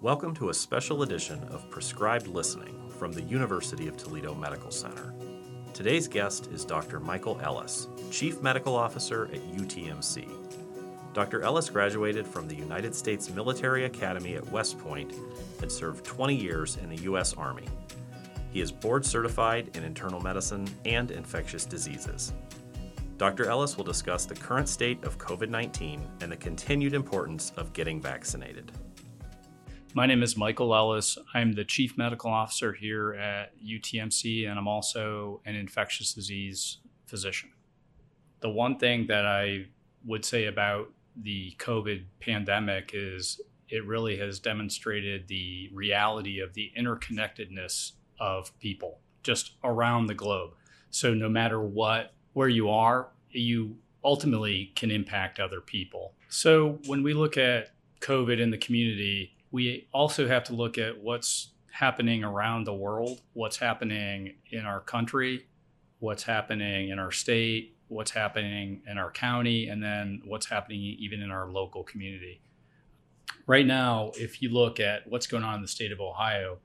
Welcome to a special edition of Prescribed Listening from the University of Toledo Medical Center. Today's guest is Dr. Michael Ellis, Chief Medical Officer at UTMC. Dr. Ellis graduated from the United States Military Academy at West Point and served 20 years in the U.S. Army. He is board certified in internal medicine and infectious diseases. Dr. Ellis will discuss the current state of COVID 19 and the continued importance of getting vaccinated. My name is Michael Ellis. I'm the Chief Medical Officer here at UTMC, and I'm also an infectious disease physician. The one thing that I would say about the COVID pandemic is it really has demonstrated the reality of the interconnectedness of people just around the globe. So, no matter what, where you are, you ultimately can impact other people. So, when we look at COVID in the community, we also have to look at what's happening around the world, what's happening in our country, what's happening in our state, what's happening in our county, and then what's happening even in our local community. Right now, if you look at what's going on in the state of Ohio,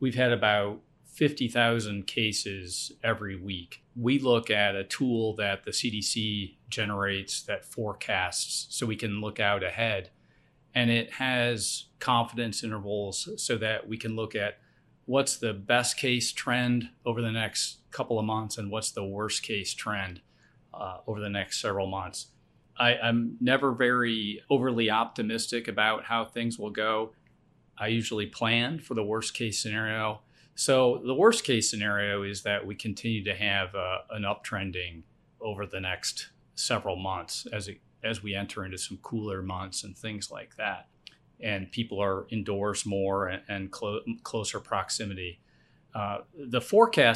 we've had about 50,000 cases every week. We look at a tool that the CDC generates that forecasts so we can look out ahead and it has confidence intervals so that we can look at what's the best case trend over the next couple of months and what's the worst case trend uh, over the next several months. I, I'm never very overly optimistic about how things will go. I usually plan for the worst case scenario. So, the worst case scenario is that we continue to have uh, an uptrending over the next several months as it as we enter into some cooler months and things like that. And people are indoors more and, and clo- closer proximity. Uh, the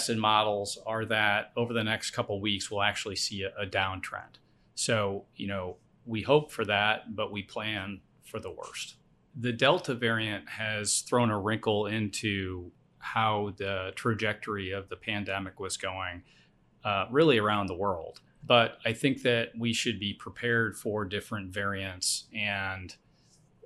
and models are that over the next couple weeks, we'll actually see a, a downtrend. So, you know, we hope for that, but we plan for the worst. The Delta variant has thrown a wrinkle into how the trajectory of the pandemic was going, uh, really around the world but I think that we should be prepared for different variants. And,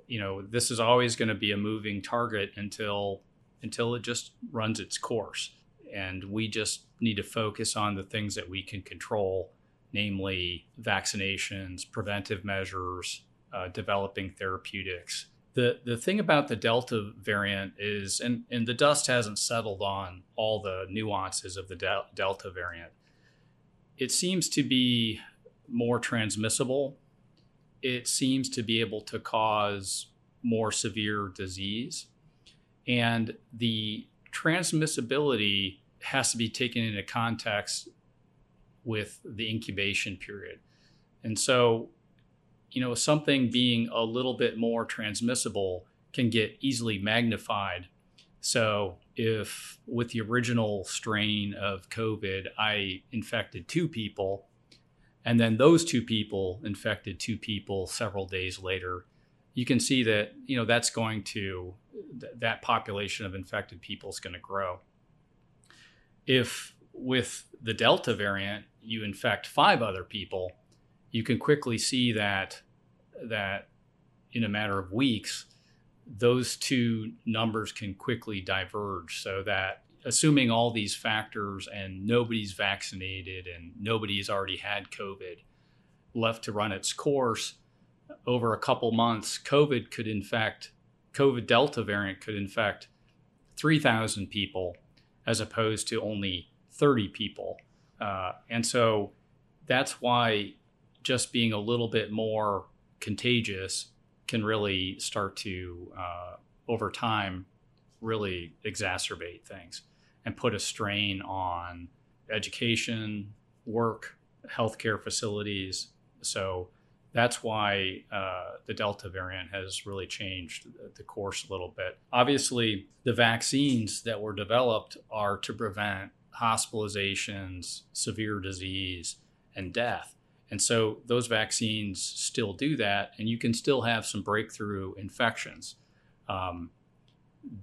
you know, this is always going to be a moving target until until it just runs its course. And we just need to focus on the things that we can control, namely vaccinations, preventive measures, uh, developing therapeutics. The, the thing about the Delta variant is, and, and the dust hasn't settled on all the nuances of the de- Delta variant it seems to be more transmissible. It seems to be able to cause more severe disease. And the transmissibility has to be taken into context with the incubation period. And so, you know, something being a little bit more transmissible can get easily magnified. So, if with the original strain of COVID, I infected two people, and then those two people infected two people several days later, you can see that you know that's going to th- that population of infected people is going to grow. If with the Delta variant you infect five other people, you can quickly see that that in a matter of weeks those two numbers can quickly diverge so that assuming all these factors and nobody's vaccinated and nobody's already had COVID left to run its course over a couple months, COVID could infect, COVID Delta variant could infect 3,000 people as opposed to only 30 people. Uh, and so that's why just being a little bit more contagious can really start to, uh, over time, really exacerbate things and put a strain on education, work, healthcare facilities. So that's why uh, the Delta variant has really changed the course a little bit. Obviously, the vaccines that were developed are to prevent hospitalizations, severe disease, and death. And so those vaccines still do that, and you can still have some breakthrough infections. Um,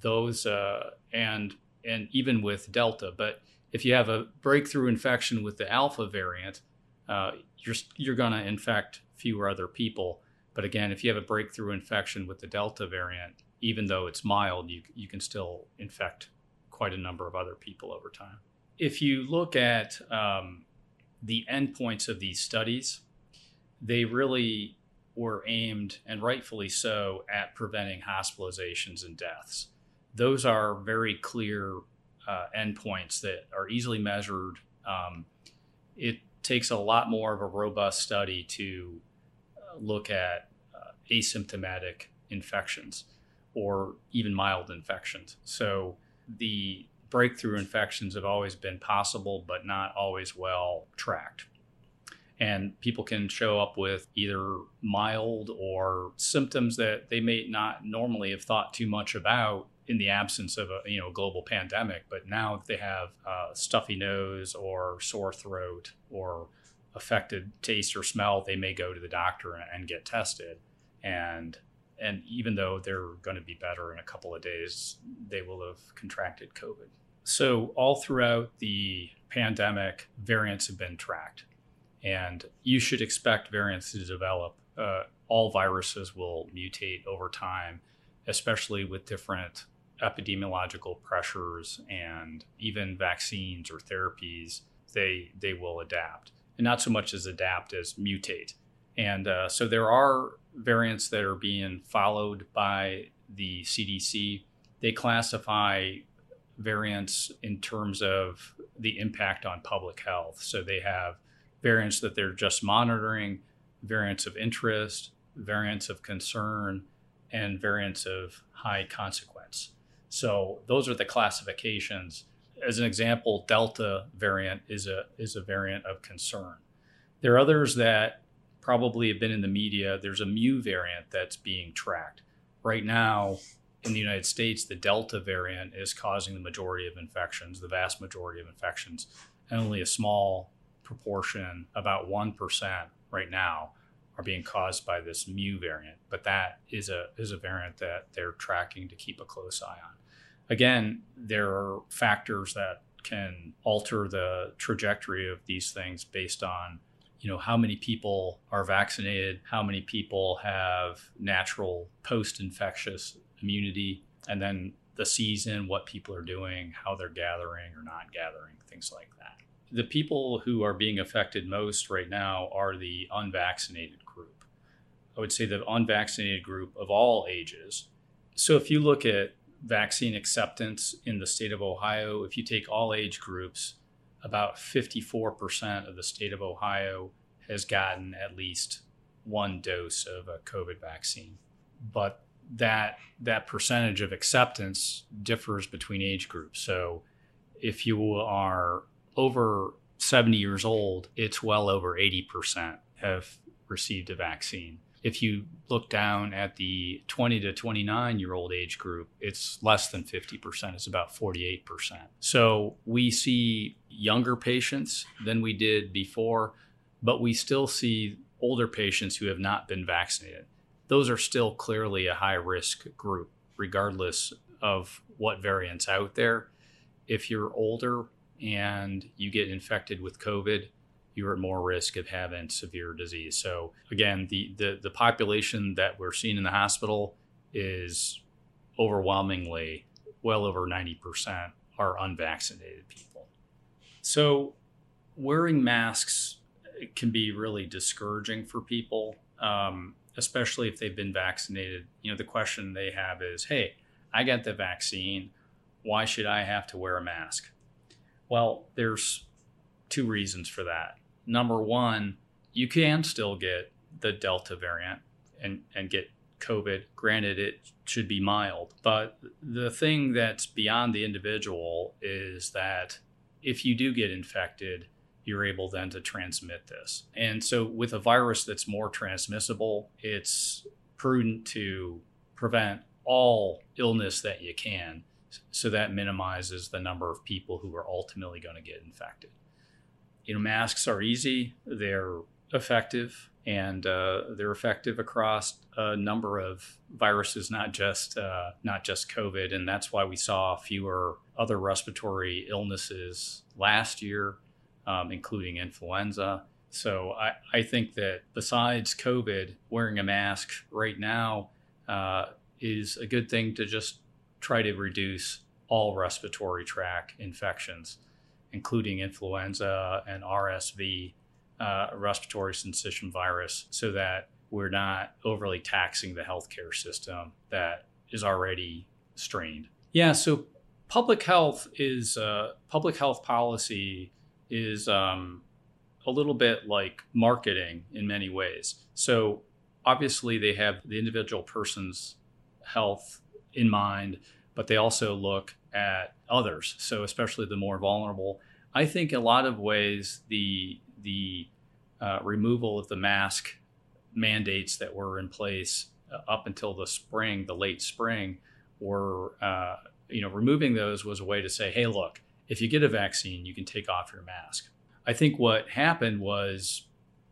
those uh, and and even with Delta, but if you have a breakthrough infection with the Alpha variant, uh, you're you're going to infect fewer other people. But again, if you have a breakthrough infection with the Delta variant, even though it's mild, you, you can still infect quite a number of other people over time. If you look at um, the endpoints of these studies, they really were aimed, and rightfully so, at preventing hospitalizations and deaths. Those are very clear uh, endpoints that are easily measured. Um, it takes a lot more of a robust study to uh, look at uh, asymptomatic infections or even mild infections. So the breakthrough infections have always been possible, but not always well tracked. And people can show up with either mild or symptoms that they may not normally have thought too much about in the absence of a you know global pandemic. But now that they have a stuffy nose or sore throat or affected taste or smell, they may go to the doctor and get tested. And and even though they're going to be better in a couple of days, they will have contracted COVID. So, all throughout the pandemic, variants have been tracked, and you should expect variants to develop. Uh, all viruses will mutate over time, especially with different epidemiological pressures and even vaccines or therapies. They they will adapt, and not so much as adapt as mutate. And uh, so there are variants that are being followed by the CDC. They classify variants in terms of the impact on public health. So they have variants that they're just monitoring, variants of interest, variants of concern, and variants of high consequence. So those are the classifications. As an example, Delta variant is a is a variant of concern. There are others that probably have been in the media. There's a mu variant that's being tracked. Right now, in the United States, the Delta variant is causing the majority of infections, the vast majority of infections, and only a small proportion, about 1% right now, are being caused by this mu variant. But that is a, is a variant that they're tracking to keep a close eye on. Again, there are factors that can alter the trajectory of these things based on you know how many people are vaccinated how many people have natural post-infectious immunity, and then the season, what people are doing, how they're gathering or not gathering, things like that. The people who are being affected most right now are the unvaccinated group. I would say the unvaccinated group of all ages. So if you look at vaccine acceptance in the state of Ohio, if you take all age groups, about 54% of the state of Ohio has gotten at least one dose of a COVID vaccine. But that that percentage of acceptance differs between age groups. So if you are over 70 years old, it's well over 80% have received a vaccine. If you look down at the 20 to 29 year old age group, it's less than 50%. It's about 48%. So we see younger patients than we did before, but we still see older patients who have not been vaccinated those are still clearly a high risk group, regardless of what variants out there. If you're older and you get infected with COVID, you're at more risk of having severe disease. So again, the, the, the population that we're seeing in the hospital is overwhelmingly well over 90% are unvaccinated people. So wearing masks can be really discouraging for people. Um, especially if they've been vaccinated, you know, the question they have is, hey, I got the vaccine. Why should I have to wear a mask? Well, there's two reasons for that. Number one, you can still get the Delta variant and, and get COVID. Granted, it should be mild. But the thing that's beyond the individual is that if you do get infected, you're able then to transmit this. And so, with a virus that's more transmissible, it's prudent to prevent all illness that you can. So that minimizes the number of people who are ultimately going to get infected. You know, masks are easy, they're effective, and uh, they're effective across a number of viruses, not just uh, not just COVID. And that's why we saw fewer other respiratory illnesses last year um, including influenza. So I, I think that besides COVID, wearing a mask right now uh, is a good thing to just try to reduce all respiratory tract infections, including influenza and RSV, uh, respiratory syncytial virus, so that we're not overly taxing the healthcare system that is already strained. Yeah, so public health is uh, public health policy is um, a little bit like marketing in many ways. So obviously they have the individual person's health in mind, but they also look at others. So especially the more vulnerable. I think a lot of ways the the uh, removal of the mask mandates that were in place uh, up until the spring, the late spring, were uh, you know removing those was a way to say, hey, look, if you get a vaccine, you can take off your mask. I think what happened was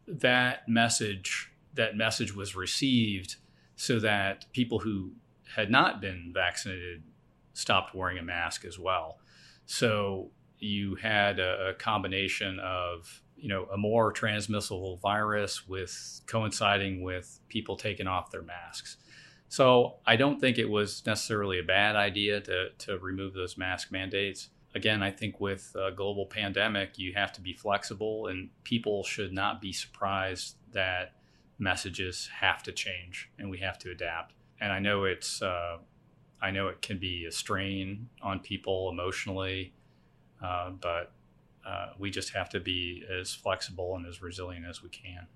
that message that message was received so that people who had not been vaccinated stopped wearing a mask as well. So you had a, a combination of you know a more transmissible virus with coinciding with people taking off their masks. So I don't think it was necessarily a bad idea to to remove those mask mandates. Again, I think with a global pandemic, you have to be flexible, and people should not be surprised that messages have to change and we have to adapt. And I know it's uh, I know it can be a strain on people emotionally, uh, but uh, we just have to be as flexible and as resilient as we can.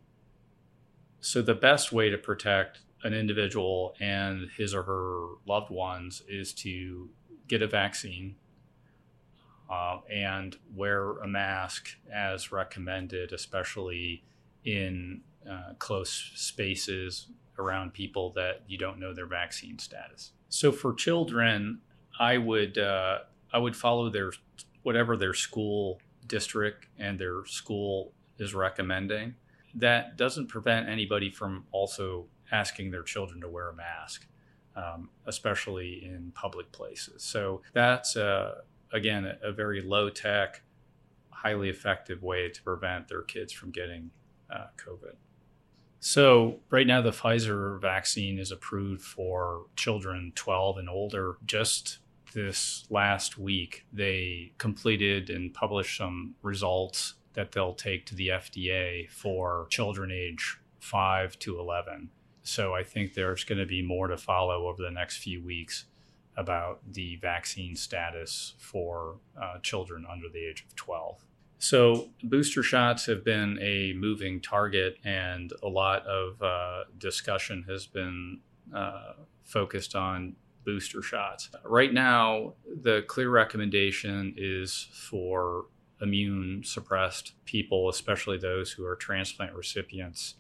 So, the best way to protect an individual and his or her loved ones is to get a vaccine uh, and wear a mask as recommended, especially in uh, close spaces around people that you don't know their vaccine status. So for children, I would uh, I would follow their whatever their school district and their school is recommending. That doesn't prevent anybody from also asking their children to wear a mask, um, especially in public places. So that's uh, again a, a very low tech, highly effective way to prevent their kids from getting uh, COVID. So, right now, the Pfizer vaccine is approved for children 12 and older. Just this last week, they completed and published some results that they'll take to the FDA for children age 5 to 11. So, I think there's going to be more to follow over the next few weeks about the vaccine status for uh, children under the age of 12. So, booster shots have been a moving target, and a lot of uh, discussion has been uh, focused on booster shots. Right now, the clear recommendation is for immune suppressed people, especially those who are transplant recipients,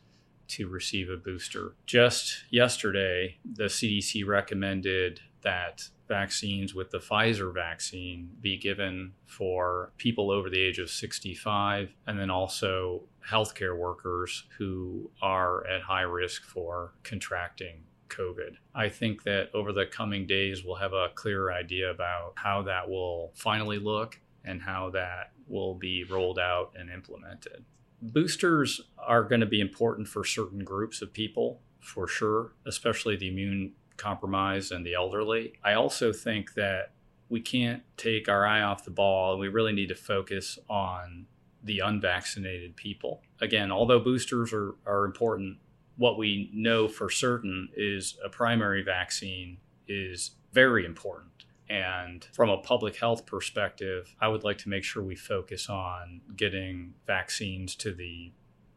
to receive a booster. Just yesterday, the CDC recommended that vaccines with the Pfizer vaccine be given for people over the age of 65 and then also healthcare workers who are at high risk for contracting COVID. I think that over the coming days, we'll have a clearer idea about how that will finally look and how that will be rolled out and implemented. Boosters are going to be important for certain groups of people, for sure, especially the immune compromised and the elderly. I also think that we can't take our eye off the ball and we really need to focus on the unvaccinated people. Again, although boosters are, are important, what we know for certain is a primary vaccine is very important. And from a public health perspective, I would like to make sure we focus on getting vaccines to the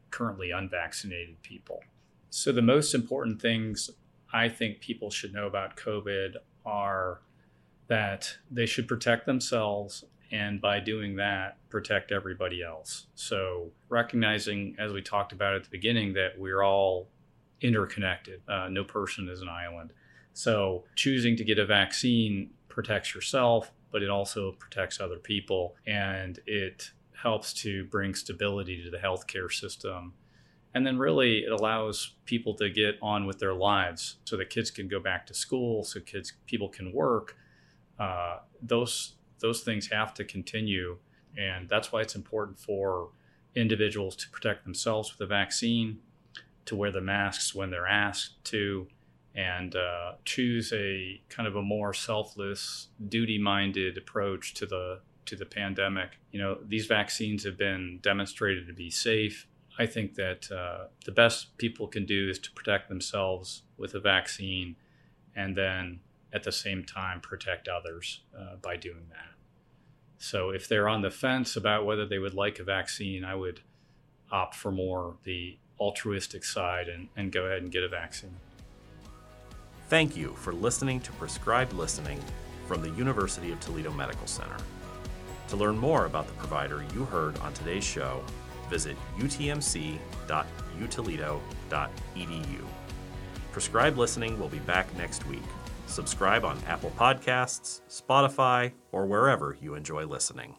currently unvaccinated people. So, the most important things I think people should know about COVID are that they should protect themselves and by doing that, protect everybody else. So, recognizing, as we talked about at the beginning, that we're all interconnected, uh, no person is an island. So, choosing to get a vaccine protects yourself, but it also protects other people and it helps to bring stability to the healthcare system and then really it allows people to get on with their lives so that kids can go back to school so kids people can work uh, those those things have to continue and that's why it's important for individuals to protect themselves with a vaccine to wear the masks when they're asked to and uh, choose a kind of a more selfless, duty-minded approach to the to the pandemic. You know, these vaccines have been demonstrated to be safe. I think that uh, the best people can do is to protect themselves with a vaccine, and then at the same time protect others uh, by doing that. So if they're on the fence about whether they would like a vaccine, I would opt for more the altruistic side and, and go ahead and get a vaccine. Thank you for listening to Prescribed Listening from the University of Toledo Medical Center. To learn more about the provider you heard on today's show, visit utmc.utoledo.edu. Prescribed Listening will be back next week. Subscribe on Apple Podcasts, Spotify, or wherever you enjoy listening.